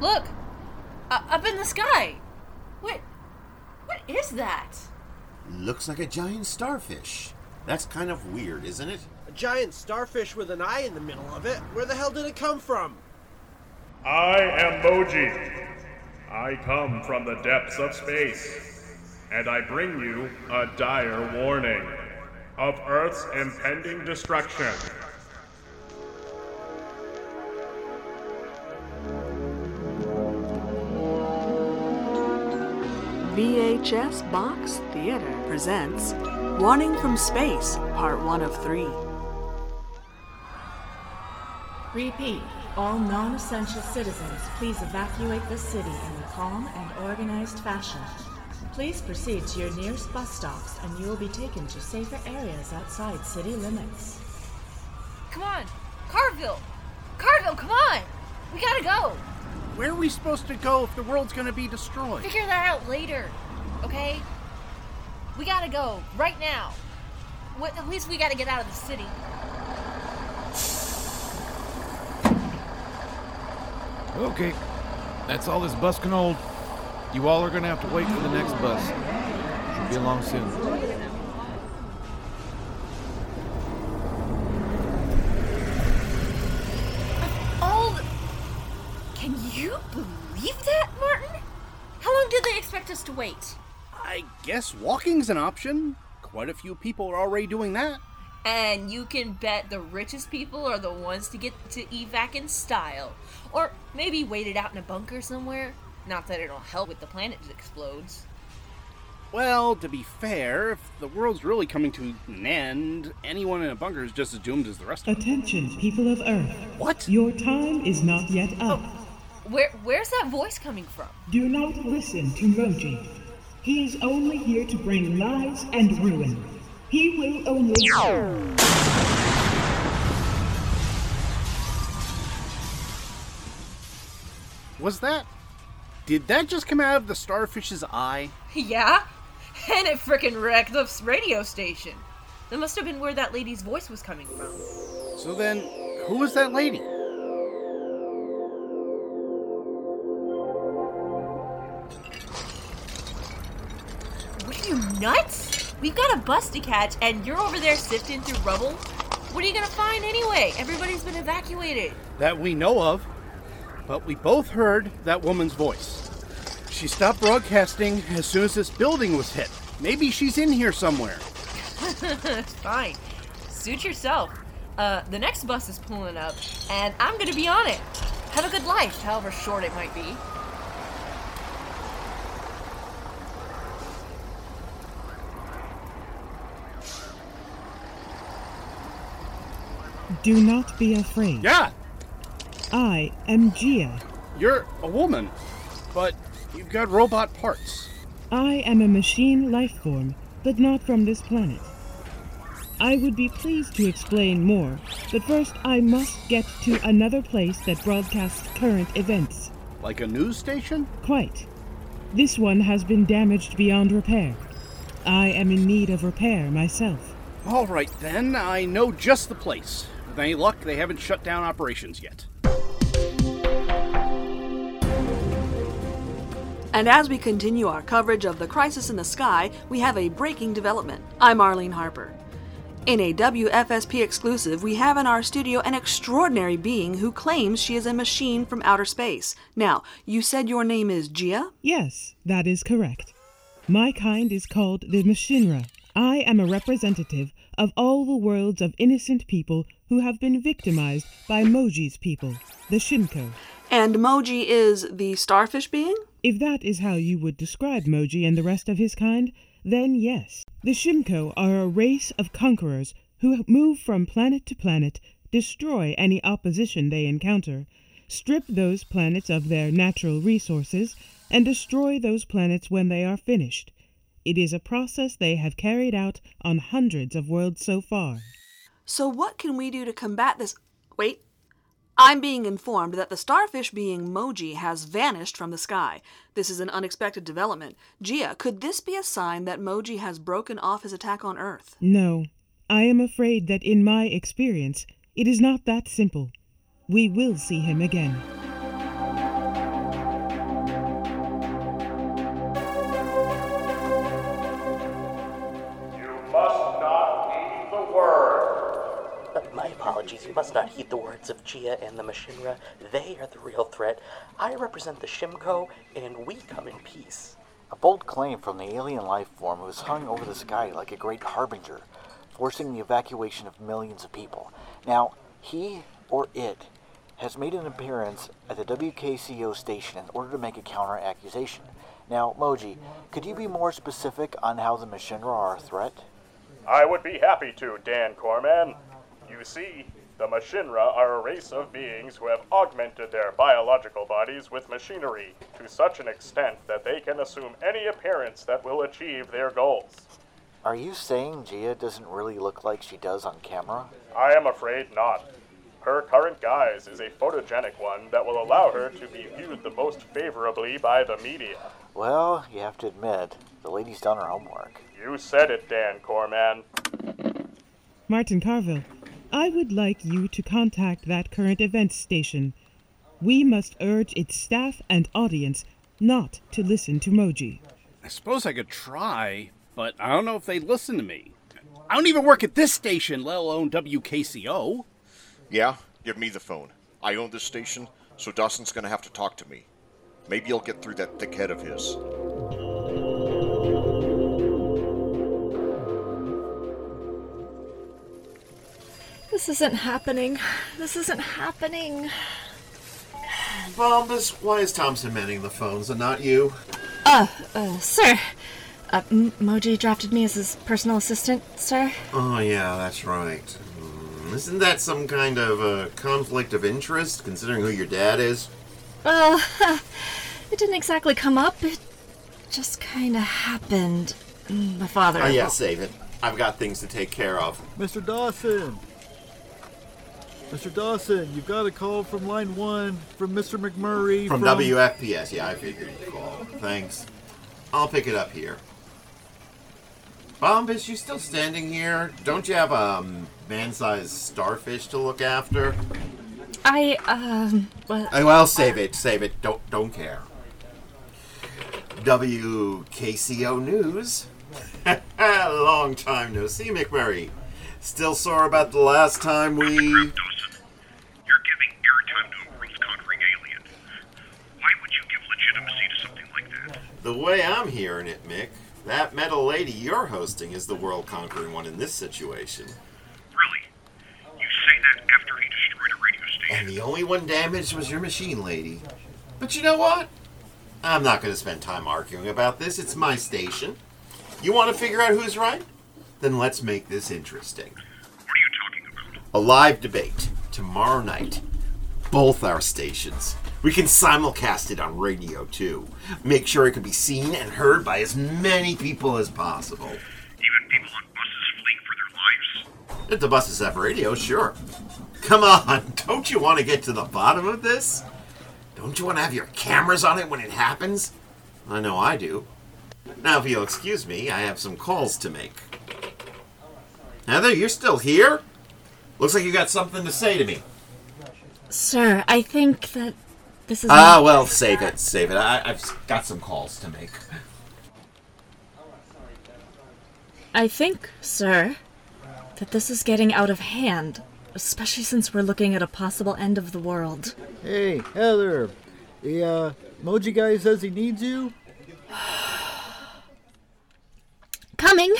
Look! Uh, up in the sky! What? What is that? Looks like a giant starfish. That's kind of weird, isn't it? A giant starfish with an eye in the middle of it. Where the hell did it come from? I am Moji. I come from the depths of space, and I bring you a dire warning of Earth's impending destruction. VHS Box Theater presents Warning from Space, Part 1 of 3. Repeat. All non essential citizens, please evacuate the city in a calm and organized fashion. Please proceed to your nearest bus stops and you will be taken to safer areas outside city limits. Come on! Carville! Carville, come on! We gotta go! Where are we supposed to go if the world's gonna be destroyed? Figure that out later, okay? We gotta go, right now. What, at least we gotta get out of the city. Okay, that's all this bus can hold. You all are gonna have to wait for the next bus. Should be along soon. All the... Can you believe that, Martin? How long did they expect us to wait? I guess walking's an option. Quite a few people are already doing that. And you can bet the richest people are the ones to get to evac in style. Or maybe wait it out in a bunker somewhere. Not that it'll help if the planet explodes. Well, to be fair, if the world's really coming to an end, anyone in a bunker is just as doomed as the rest of them. Attention, people of Earth. What? Your time is not yet up. Oh, where where's that voice coming from? Do not listen to Moji. He is only here to bring lies and ruin. He will only. Was that? Did that just come out of the starfish's eye? yeah? And it frickin' wrecked the radio station. That must have been where that lady's voice was coming from. So then, who was that lady? Nuts? We've got a bus to catch, and you're over there sifting through rubble. What are you gonna find anyway? Everybody's been evacuated. That we know of. But we both heard that woman's voice. She stopped broadcasting as soon as this building was hit. Maybe she's in here somewhere. Fine. Suit yourself. Uh, the next bus is pulling up, and I'm gonna be on it. Have a good life, however short it might be. Do not be afraid. Yeah, I am Gia. you're a woman, but you've got robot parts. I am a machine life form, but not from this planet. I would be pleased to explain more, but first I must get to another place that broadcasts current events. Like a news station? Quite. This one has been damaged beyond repair. I am in need of repair myself. All right then, I know just the place. With any luck, they haven't shut down operations yet. And as we continue our coverage of the crisis in the sky, we have a breaking development. I'm Arlene Harper. In a WFSP exclusive, we have in our studio an extraordinary being who claims she is a machine from outer space. Now, you said your name is Gia? Yes, that is correct. My kind is called the Machinra. I am a representative of all the worlds of innocent people who have been victimized by Moji's people, the Shimko. And Moji is the starfish being? If that is how you would describe Moji and the rest of his kind, then yes. The Shimko are a race of conquerors who move from planet to planet, destroy any opposition they encounter, strip those planets of their natural resources, and destroy those planets when they are finished. It is a process they have carried out on hundreds of worlds so far. So, what can we do to combat this? Wait. I'm being informed that the starfish being Moji has vanished from the sky. This is an unexpected development. Gia, could this be a sign that Moji has broken off his attack on Earth? No. I am afraid that in my experience, it is not that simple. We will see him again. You must not heed the word. Moji's, you must not heed the words of Gia and the Mashinra. They are the real threat. I represent the Shimko, and we come in peace. A bold claim from the alien life form was hung over the sky like a great harbinger, forcing the evacuation of millions of people. Now, he or it has made an appearance at the WKCO station in order to make a counter accusation. Now, Moji, could you be more specific on how the Mashinra are a threat? I would be happy to, Dan Corman. You see, the Mashinra are a race of beings who have augmented their biological bodies with machinery to such an extent that they can assume any appearance that will achieve their goals. Are you saying Gia doesn't really look like she does on camera? I am afraid not. Her current guise is a photogenic one that will allow her to be viewed the most favorably by the media. Well, you have to admit, the lady's done her homework. You said it, Dan Corman. Martin Carville, I would like you to contact that current events station. We must urge its staff and audience not to listen to Moji. I suppose I could try, but I don't know if they'd listen to me. I don't even work at this station, let alone WKCO. Yeah, give me the phone. I own this station, so Dawson's gonna have to talk to me. Maybe he'll get through that thick head of his. This isn't happening. This isn't happening. Bombus, why is Thompson manning the phones and not you? Uh, uh, sir. Uh, M- Moji drafted me as his personal assistant, sir. Oh, yeah, that's right. Hmm, Isn't that some kind of uh, conflict of interest, considering who your dad is? Well, it didn't exactly come up. It just kind of happened. Mm, My father. Oh, yeah, save it. I've got things to take care of. Mr. Dawson! Mr. Dawson, you've got a call from line one from Mr. McMurray. From WFPS, yeah, I figured you'd call. Thanks. I'll pick it up here. Bombus, you still standing here? Don't you have a um, man-sized starfish to look after? I, um, well, Uh, Well, save it, save it. Don't don't care. WKCO News. Long time no see, McMurray. Still sore about the last time we. You're giving airtime to a world-conquering alien. Why would you give legitimacy to something like that? The way I'm hearing it, Mick, that metal lady you're hosting is the world conquering one in this situation. Really? You say that after he destroyed a radio station? And the only one damaged was your machine lady. But you know what? I'm not going to spend time arguing about this. It's my station. You want to figure out who's right? Then let's make this interesting. What are you talking about? A live debate tomorrow night. Both our stations. We can simulcast it on radio too. Make sure it can be seen and heard by as many people as possible. Even people on buses fleeing for their lives? If the buses have radio, sure. Come on, don't you want to get to the bottom of this? Don't you want to have your cameras on it when it happens? I know I do. Now, if you'll excuse me, I have some calls to make. Heather, you're still here? Looks like you got something to say to me. sir, I think that this is. Ah, well, save it, save it. I, I've got some calls to make. I think, sir, that this is getting out of hand, especially since we're looking at a possible end of the world. Hey, Heather. The uh, Moji guy says he needs you. Coming!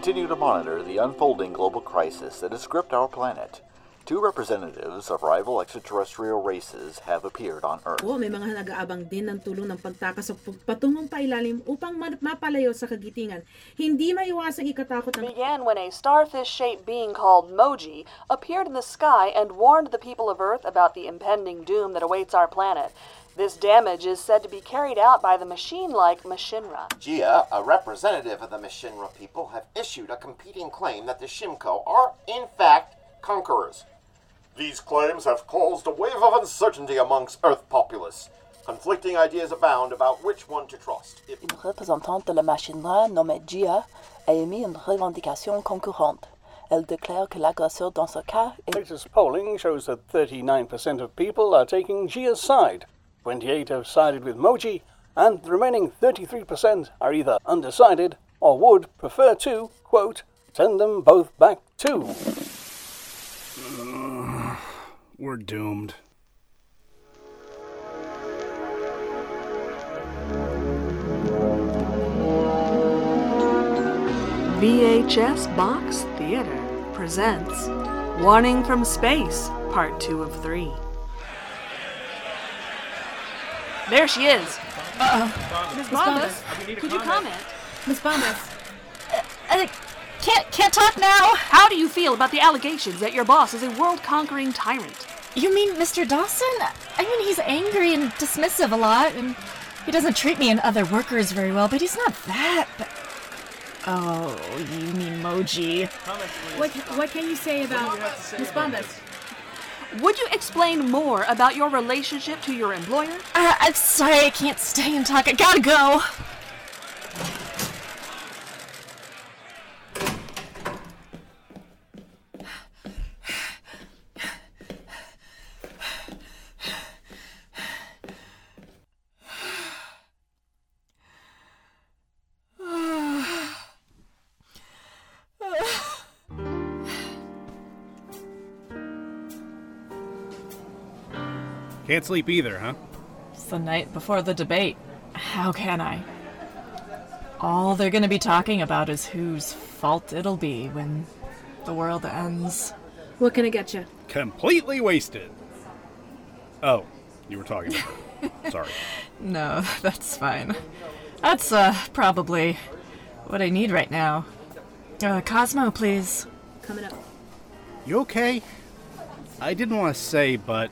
Continue to monitor the unfolding global crisis that has gripped our planet. Two representatives of rival extraterrestrial races have appeared on Earth. Oo, may mga nag-aabang din ng tulong ng pagtakas o patungong pailalim upang ma- mapalayo sa kagitingan. Hindi maiwasang ikatakot ang... began when a starfish shaped being called Moji appeared in the sky and warned the people of Earth about the impending doom that awaits our planet. This damage is said to be carried out by the machine like Mashinra. Gia, a representative of the Mashinra people, have issued a competing claim that the Shimko are, in fact, conquerors. These claims have caused a wave of uncertainty amongst Earth populace. Conflicting ideas abound about which one to trust. If Une représentante de la Machinera nommée Gia a émis une revendication concurrente. Elle déclare que l'agresseur dans ce cas est Latest polling shows that 39% of people are taking Gia's side. 28 have sided with Moji, and the remaining 33% are either undecided or would prefer to, quote, send them both back to. We're doomed. VHS Box Theater presents Warning from Space, Part 2 of 3. There she is. Uh-oh. Miss Miss Bombas, Bombas. could you comment? Miss Bombas. Uh, can't, can't talk now. How do you feel about the allegations that your boss is a world-conquering tyrant? You mean Mr. Dawson? I mean, he's angry and dismissive a lot, and he doesn't treat me and other workers very well, but he's not that. But... Oh, you mean Moji. What, what can you say about Miss Bombas? Would you explain more about your relationship to your employer? Uh, I'm sorry, I can't stay and talk. I gotta go. Can't sleep either, huh? It's the night before the debate. How can I? All they're gonna be talking about is whose fault it'll be when the world ends. What can I get you? Completely wasted. Oh, you were talking about her. Sorry. No, that's fine. That's, uh, probably what I need right now. Uh, Cosmo, please. Coming up. You okay? I didn't want to say, but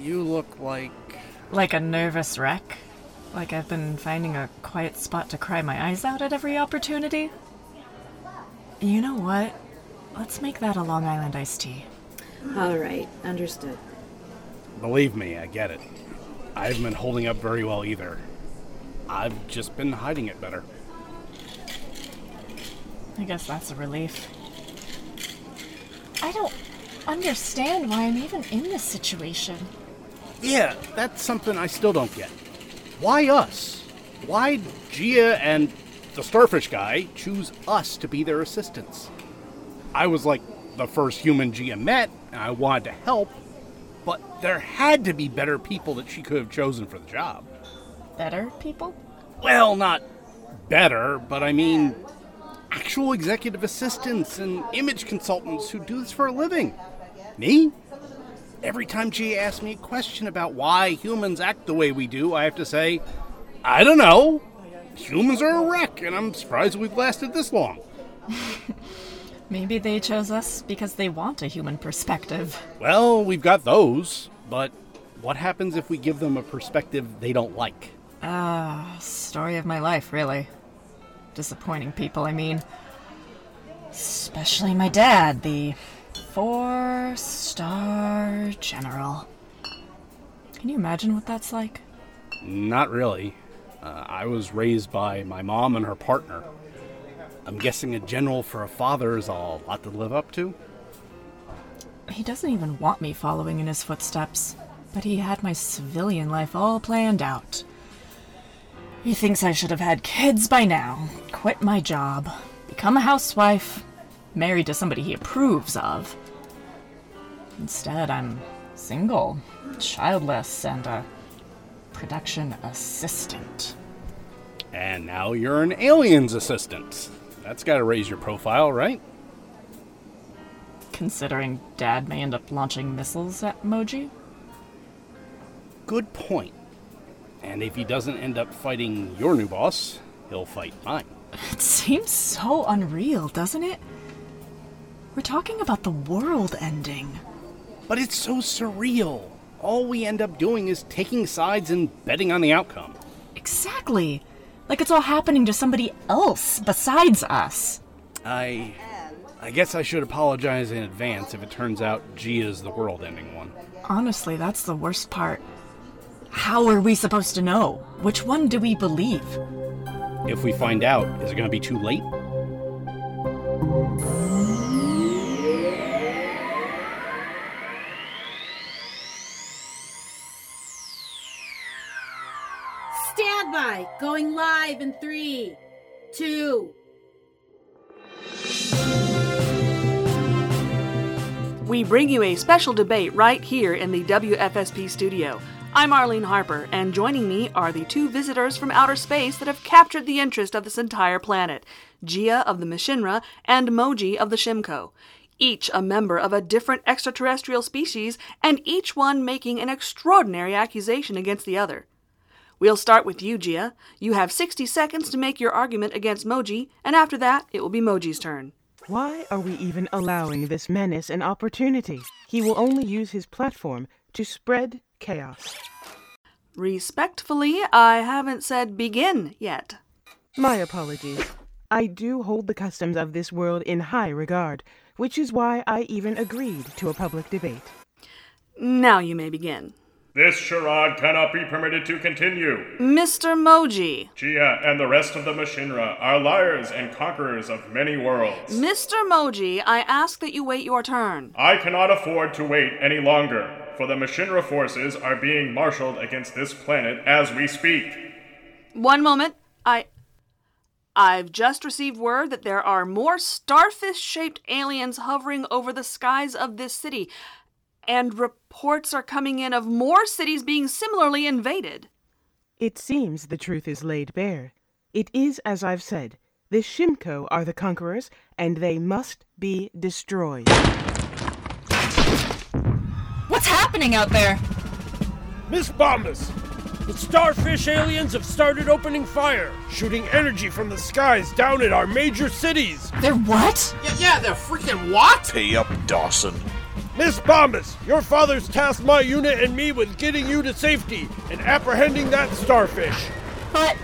you look like. Like a nervous wreck? Like I've been finding a quiet spot to cry my eyes out at every opportunity? You know what? Let's make that a Long Island iced tea. All right, understood. Believe me, I get it. I haven't been holding up very well either. I've just been hiding it better. I guess that's a relief. I don't understand why I'm even in this situation. Yeah, that's something I still don't get. Why us? Why Gia and the starfish guy choose us to be their assistants? I was like the first human Gia met, and I wanted to help, but there had to be better people that she could have chosen for the job. Better people? Well, not better, but I mean actual executive assistants and image consultants who do this for a living. Me? Every time she asks me a question about why humans act the way we do, I have to say, I don't know. Humans are a wreck, and I'm surprised we've lasted this long. Maybe they chose us because they want a human perspective. Well, we've got those, but what happens if we give them a perspective they don't like? Ah, story of my life, really. Disappointing people, I mean. Especially my dad, the four star general. Can you imagine what that's like? Not really. Uh, I was raised by my mom and her partner. I'm guessing a general for a father is a lot to live up to. He doesn't even want me following in his footsteps, but he had my civilian life all planned out. He thinks I should have had kids by now, quit my job, become a housewife, married to somebody he approves of. Instead, I'm single, childless, and a production assistant. And now you're an aliens assistant. That's got to raise your profile, right? Considering Dad may end up launching missiles at Moji? Good point. And if he doesn't end up fighting your new boss, he'll fight mine. It seems so unreal, doesn't it? We're talking about the world ending. But it's so surreal. All we end up doing is taking sides and betting on the outcome. Exactly. Like it's all happening to somebody else besides us. I. I guess I should apologize in advance if it turns out Gia's the world ending one. Honestly, that's the worst part. How are we supposed to know? Which one do we believe? If we find out, is it going to be too late? Going live in three, two. We bring you a special debate right here in the WFSP studio. I'm Arlene Harper, and joining me are the two visitors from outer space that have captured the interest of this entire planet Gia of the Mashinra and Moji of the Shimko. Each a member of a different extraterrestrial species, and each one making an extraordinary accusation against the other. We'll start with you, Gia. You have 60 seconds to make your argument against Moji, and after that, it will be Moji's turn. Why are we even allowing this menace an opportunity? He will only use his platform to spread chaos. Respectfully, I haven't said begin yet. My apologies. I do hold the customs of this world in high regard, which is why I even agreed to a public debate. Now you may begin. This charade cannot be permitted to continue. Mr. Moji. Gia and the rest of the Mashinra are liars and conquerors of many worlds. Mr. Moji, I ask that you wait your turn. I cannot afford to wait any longer, for the Mashinra forces are being marshaled against this planet as we speak. One moment. I. I've just received word that there are more starfish shaped aliens hovering over the skies of this city, and reports are coming in of more cities being similarly invaded. It seems the truth is laid bare. It is as I've said. The Shimko are the conquerors, and they must be destroyed. What's happening out there? Miss Bombus, the starfish aliens have started opening fire, shooting energy from the skies down at our major cities. They're what? Yeah, yeah, they're freaking what? Pay up, Dawson. Miss Bombus, your father's tasked my unit and me with getting you to safety and apprehending that starfish. But.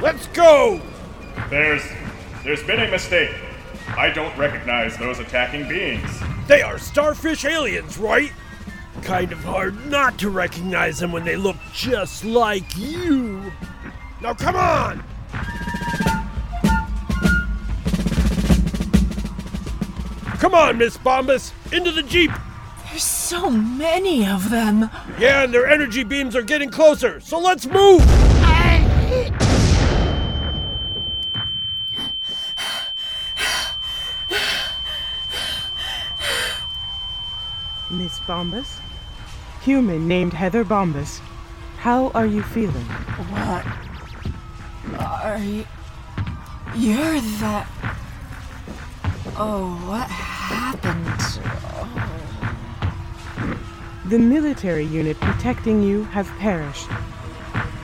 Let's go! There's. there's been a mistake. I don't recognize those attacking beings. They are starfish aliens, right? Kind of hard not to recognize them when they look just like you. Now come on! Come on, Miss Bombus, into the Jeep! There's so many of them. Yeah, and their energy beams are getting closer, so let's move! Miss Bombus? Human named Heather Bombus. How are you feeling? What? Are you. You're that. Oh, what happened? The military unit protecting you have perished.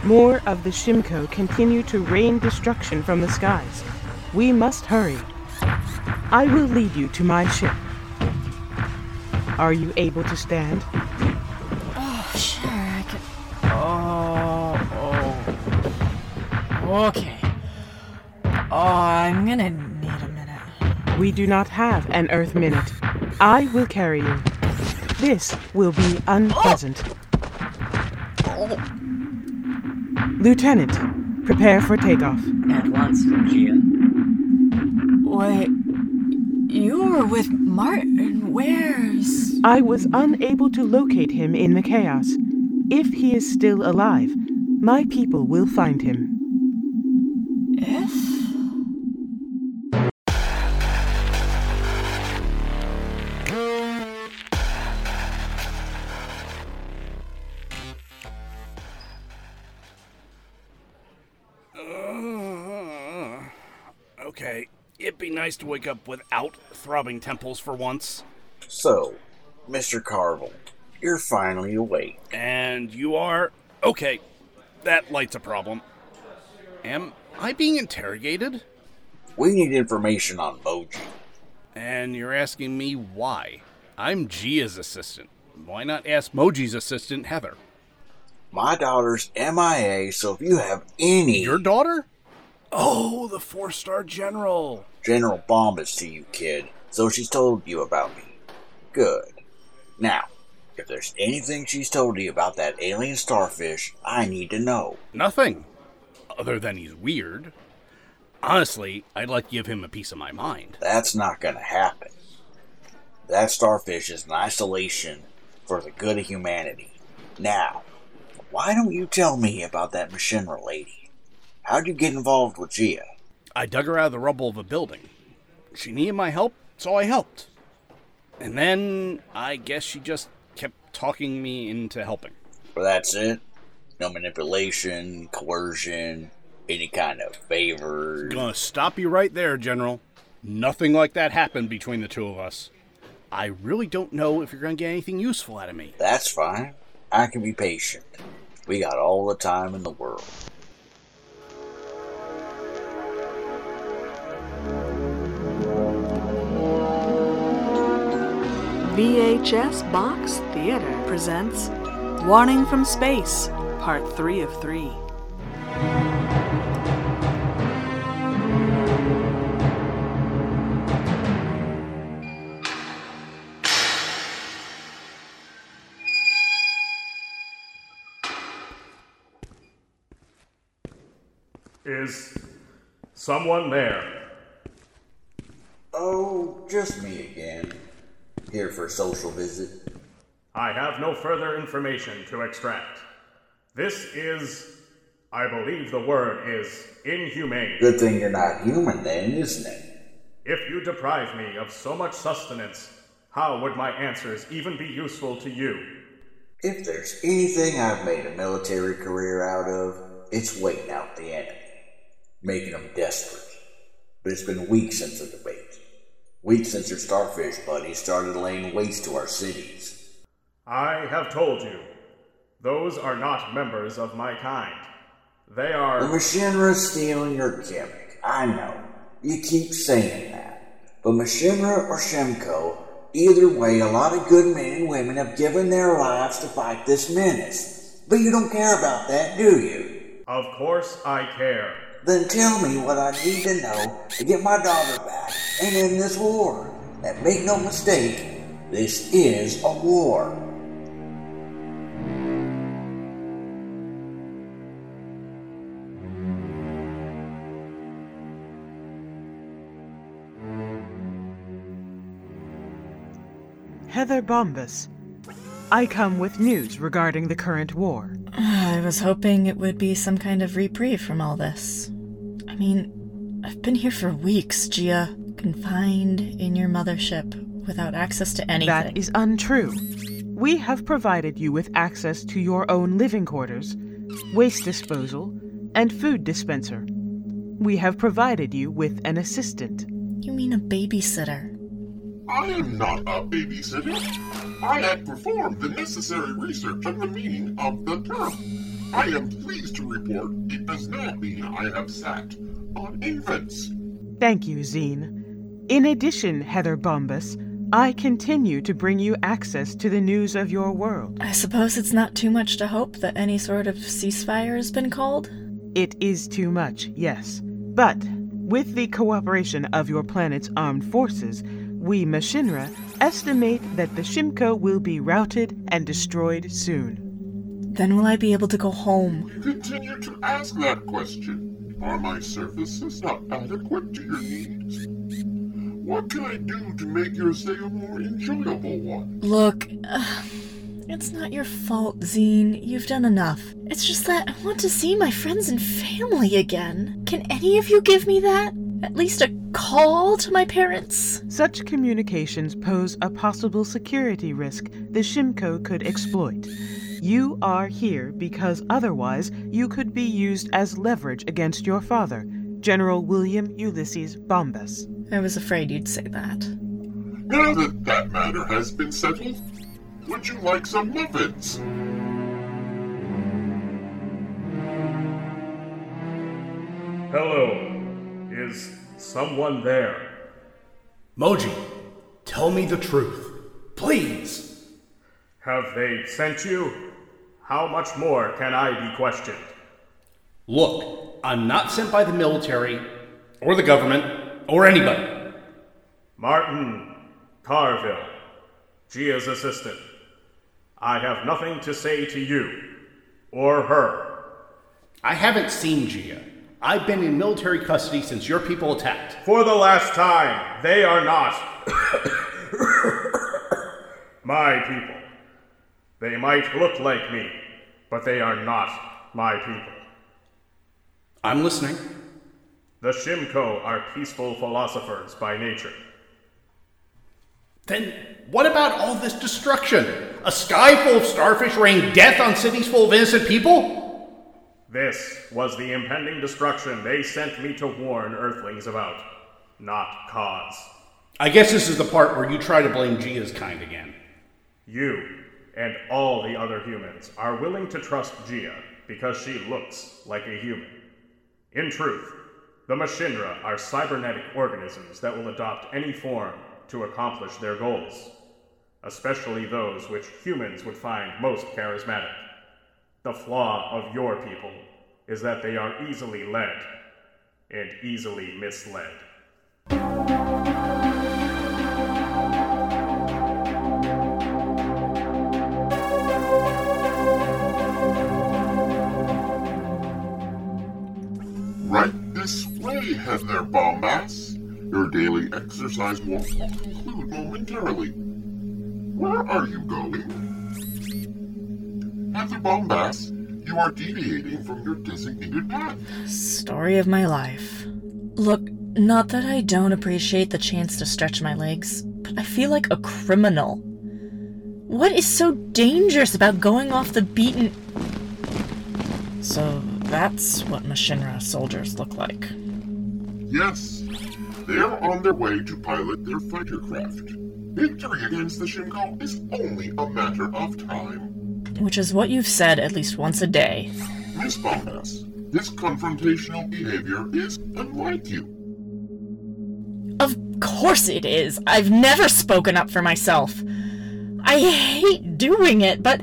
More of the Shimko continue to rain destruction from the skies. We must hurry. I will lead you to my ship. Are you able to stand? Oh, sure, I can. Oh, oh. Okay. Oh, I'm gonna need a minute. We do not have an Earth minute. I will carry you. This will be unpleasant. Lieutenant, prepare for takeoff. At once, Gia. Wait. You were with Martin. Where's. I was unable to locate him in the chaos. If he is still alive, my people will find him. Nice to wake up without throbbing temples for once. So, Mr. Carvel, you're finally awake. And you are? Okay, that light's a problem. Am I being interrogated? We need information on Moji. And you're asking me why? I'm Gia's assistant. Why not ask Moji's assistant, Heather? My daughter's MIA, so if you have any. Your daughter? Oh, the four star general. General Bombus to you, kid. So she's told you about me. Good. Now, if there's anything she's told you about that alien starfish, I need to know. Nothing. Other than he's weird. Honestly, I'd like to give him a piece of my mind. That's not gonna happen. That starfish is an isolation for the good of humanity. Now, why don't you tell me about that Machinra lady? How'd you get involved with Gia? I dug her out of the rubble of a building. She needed my help, so I helped. And then I guess she just kept talking me into helping. Well, that's it? No manipulation, coercion, any kind of favor. Gonna stop you right there, General. Nothing like that happened between the two of us. I really don't know if you're gonna get anything useful out of me. That's fine. I can be patient. We got all the time in the world. VHS Box Theater presents Warning from Space, Part 3 of 3. Is someone there? Oh, just me again. Here for a social visit. I have no further information to extract. This is, I believe the word is, inhumane. Good thing you're not human then, isn't it? If you deprive me of so much sustenance, how would my answers even be useful to you? If there's anything I've made a military career out of, it's waiting out the enemy, making them desperate. But it's been weeks since the debate. Weeks since your starfish buddies started laying waste to our cities. I have told you, those are not members of my kind. They are. The Machinra's stealing your gimmick. I know. You keep saying that. But Machinra or Shimko, either way, a lot of good men and women have given their lives to fight this menace. But you don't care about that, do you? Of course I care. Then tell me what I need to know to get my daughter back and in this war. And make no mistake, this is a war. Heather Bombus. I come with news regarding the current war. Ah, I was hoping it would be some kind of reprieve from all this. I mean, I've been here for weeks, Gia, confined in your mothership without access to anything. That is untrue. We have provided you with access to your own living quarters, waste disposal, and food dispenser. We have provided you with an assistant. You mean a babysitter? I am not a babysitter. I have performed the necessary research on the meaning of the term. I am pleased to report it does not mean I have sat on infants. Thank you, Zine. In addition, Heather Bombus, I continue to bring you access to the news of your world. I suppose it's not too much to hope that any sort of ceasefire has been called? It is too much, yes. But with the cooperation of your planet's armed forces, we Machinra estimate that the Shimko will be routed and destroyed soon. Then will I be able to go home? You continue to ask that question. Are my services not adequate to your needs? What can I do to make your stay a more enjoyable one? Look, uh, it's not your fault, Zine. You've done enough. It's just that I want to see my friends and family again. Can any of you give me that? At least a call to my parents? Such communications pose a possible security risk the Shimko could exploit. You are here because otherwise you could be used as leverage against your father, General William Ulysses Bombus. I was afraid you'd say that. Now that that matter has been settled, would you like some muffins? Hello. Is someone there? Moji, tell me the truth. Please. Have they sent you? How much more can I be questioned? Look, I'm not sent by the military, or the government, or anybody. Martin Carville, Gia's assistant. I have nothing to say to you or her. I haven't seen Gia. I've been in military custody since your people attacked. For the last time, they are not my people. They might look like me, but they are not my people. I'm listening. The Shimko are peaceful philosophers by nature. Then what about all this destruction? A sky full of starfish rain death on cities full of innocent people? This was the impending destruction they sent me to warn Earthlings about, not cause. I guess this is the part where you try to blame Gia's kind again. You and all the other humans are willing to trust Gia because she looks like a human. In truth, the Machindra are cybernetic organisms that will adopt any form to accomplish their goals, especially those which humans would find most charismatic. The flaw of your people is that they are easily led and easily misled. This way, Heather Bombas. Your daily exercise will conclude momentarily. Where are you going? Heather Bombas, you are deviating from your designated path. Story of my life. Look, not that I don't appreciate the chance to stretch my legs, but I feel like a criminal. What is so dangerous about going off the beaten. So that's what Machinra soldiers look like. Yes, they are on their way to pilot their fighter craft. Victory against the Shimko is only a matter of time. Which is what you've said at least once a day. Miss Bombas, this confrontational behavior is unlike you. Of course it is. I've never spoken up for myself. I hate doing it, but,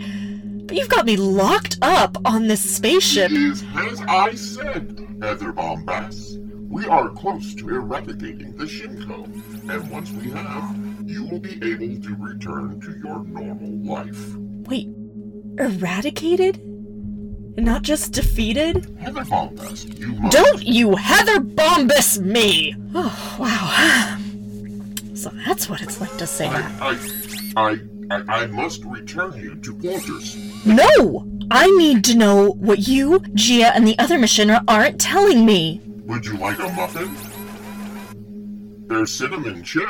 but you've got me locked up on this spaceship. It is as I said, Heather Bombas. We are close to eradicating the Shimko, and once we have, you will be able to return to your normal life. Wait, eradicated? Not just defeated? Heather Bombas, you must. Don't you Heather Bombus me! Oh, wow. So that's what it's like to say that. I, I, I, I must return you to quarters. No! I need to know what you, Gia, and the other Machinra aren't telling me. Would you like a muffin? There's cinnamon chip.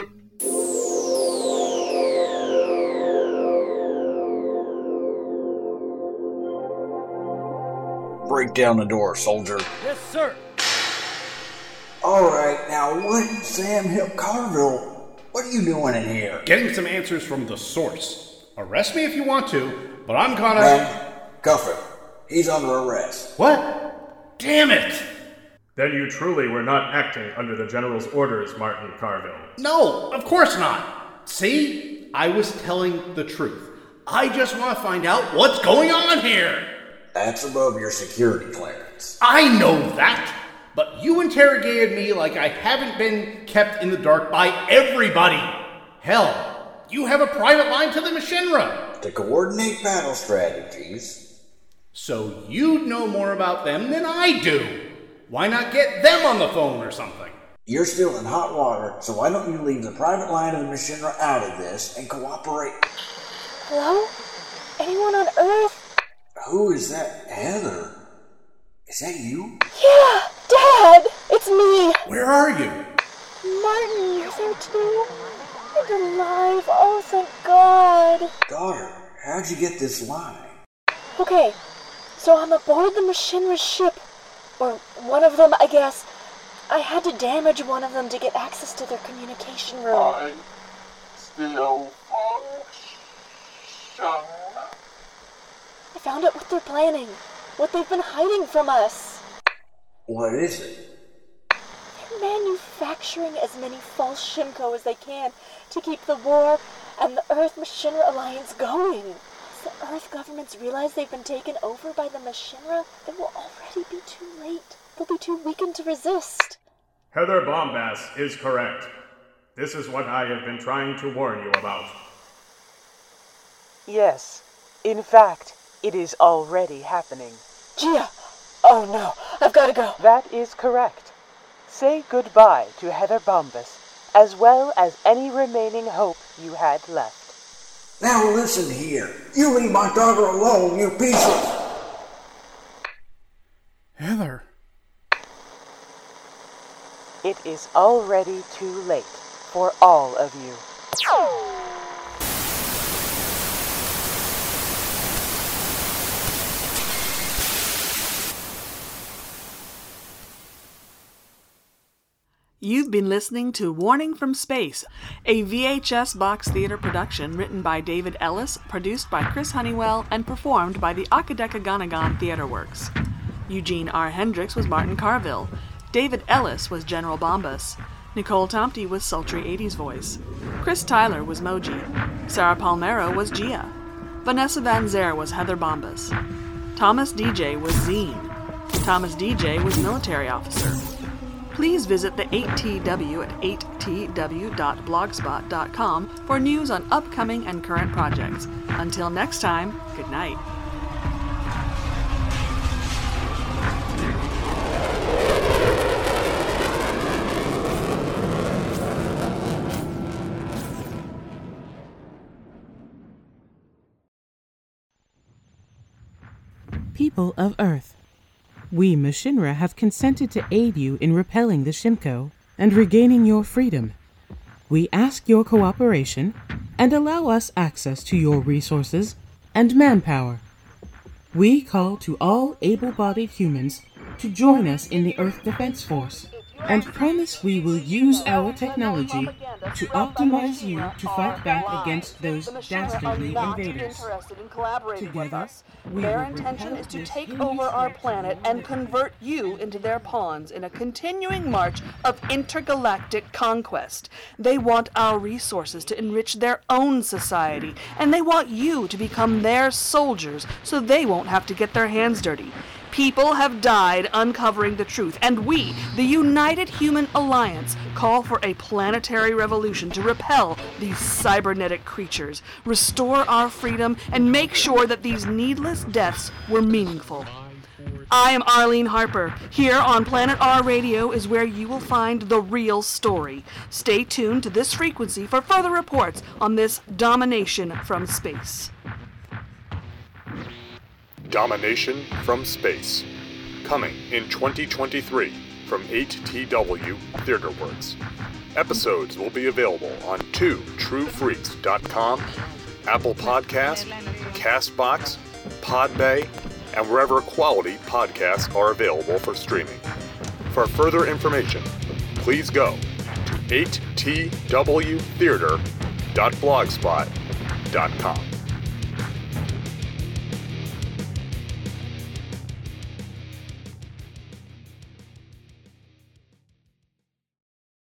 Break down the door, soldier. Yes, sir. Alright, now what Sam Hill Carville? What are you doing in here? Getting some answers from the source. Arrest me if you want to, but I'm gonna. Man, cuff him. He's under arrest. What? Damn it! Then you truly were not acting under the General's orders, Martin Carville. No, of course not. See? I was telling the truth. I just want to find out what's going on here. That's above your security clearance. I know that. But you interrogated me like I haven't been kept in the dark by everybody. Hell, you have a private line to the Machinra. To coordinate battle strategies. So you'd know more about them than I do. Why not get them on the phone or something? You're still in hot water, so why don't you leave the private line of the Machinra out of this and cooperate? Hello? Anyone on Earth? Who is that? Heather? Is that you? Yeah! Dad! It's me! Where are you? Martin, is there too? And alive. Oh, thank God. Daughter, how'd you get this line? Okay, so I'm aboard the Machinra ship. Or one of them, I guess. I had to damage one of them to get access to their communication room. I still function. I found out what they're planning. What they've been hiding from us. What is it? They're manufacturing as many false Shimko as they can to keep the war and the Earth Machinra alliance going. As the Earth governments realize they've been taken over by the Machinra, it will already be too late. They'll be too weakened to resist. Heather Bombas is correct. This is what I have been trying to warn you about. Yes, in fact, it is already happening. Gia! Oh no, I've gotta go. That is correct. Say goodbye to Heather Bombus, as well as any remaining hope you had left. Now listen here. You leave my daughter alone, you piece of. Heather. It is already too late for all of you. You've been listening to Warning from Space, a VHS box theater production written by David Ellis, produced by Chris Honeywell, and performed by the Akadekaganagon Theater Works. Eugene R. Hendricks was Martin Carville. David Ellis was General Bombas. Nicole Tomty was sultry 80s voice. Chris Tyler was Moji. Sarah Palmero was Gia. Vanessa Van Zer was Heather Bombas. Thomas DJ was Zine. Thomas DJ was military officer. Please visit the 8TW at 8tw.blogspot.com for news on upcoming and current projects. Until next time, good night. People of Earth, we Mashinra have consented to aid you in repelling the Shimko and regaining your freedom. We ask your cooperation and allow us access to your resources and manpower. We call to all able bodied humans to join us in the Earth Defense Force and promise we will use our technology to optimize you to fight back against those dastardly invaders. Together, Their intention is to take over our planet and convert you into their pawns in a continuing march of intergalactic conquest. They want our resources to enrich their own society, and they want you to become their soldiers so they won't have to get their hands dirty. People have died uncovering the truth, and we, the United Human Alliance, call for a planetary revolution to repel these cybernetic creatures, restore our freedom, and make sure that these needless deaths were meaningful. I am Arlene Harper. Here on Planet R Radio is where you will find the real story. Stay tuned to this frequency for further reports on this domination from space. Domination from Space. Coming in 2023 from 8TW Theater Works. Episodes will be available on 2truefreaks.com, Apple Podcast, Castbox, Podbay, and wherever quality podcasts are available for streaming. For further information, please go to 8twtheater.blogspot.com.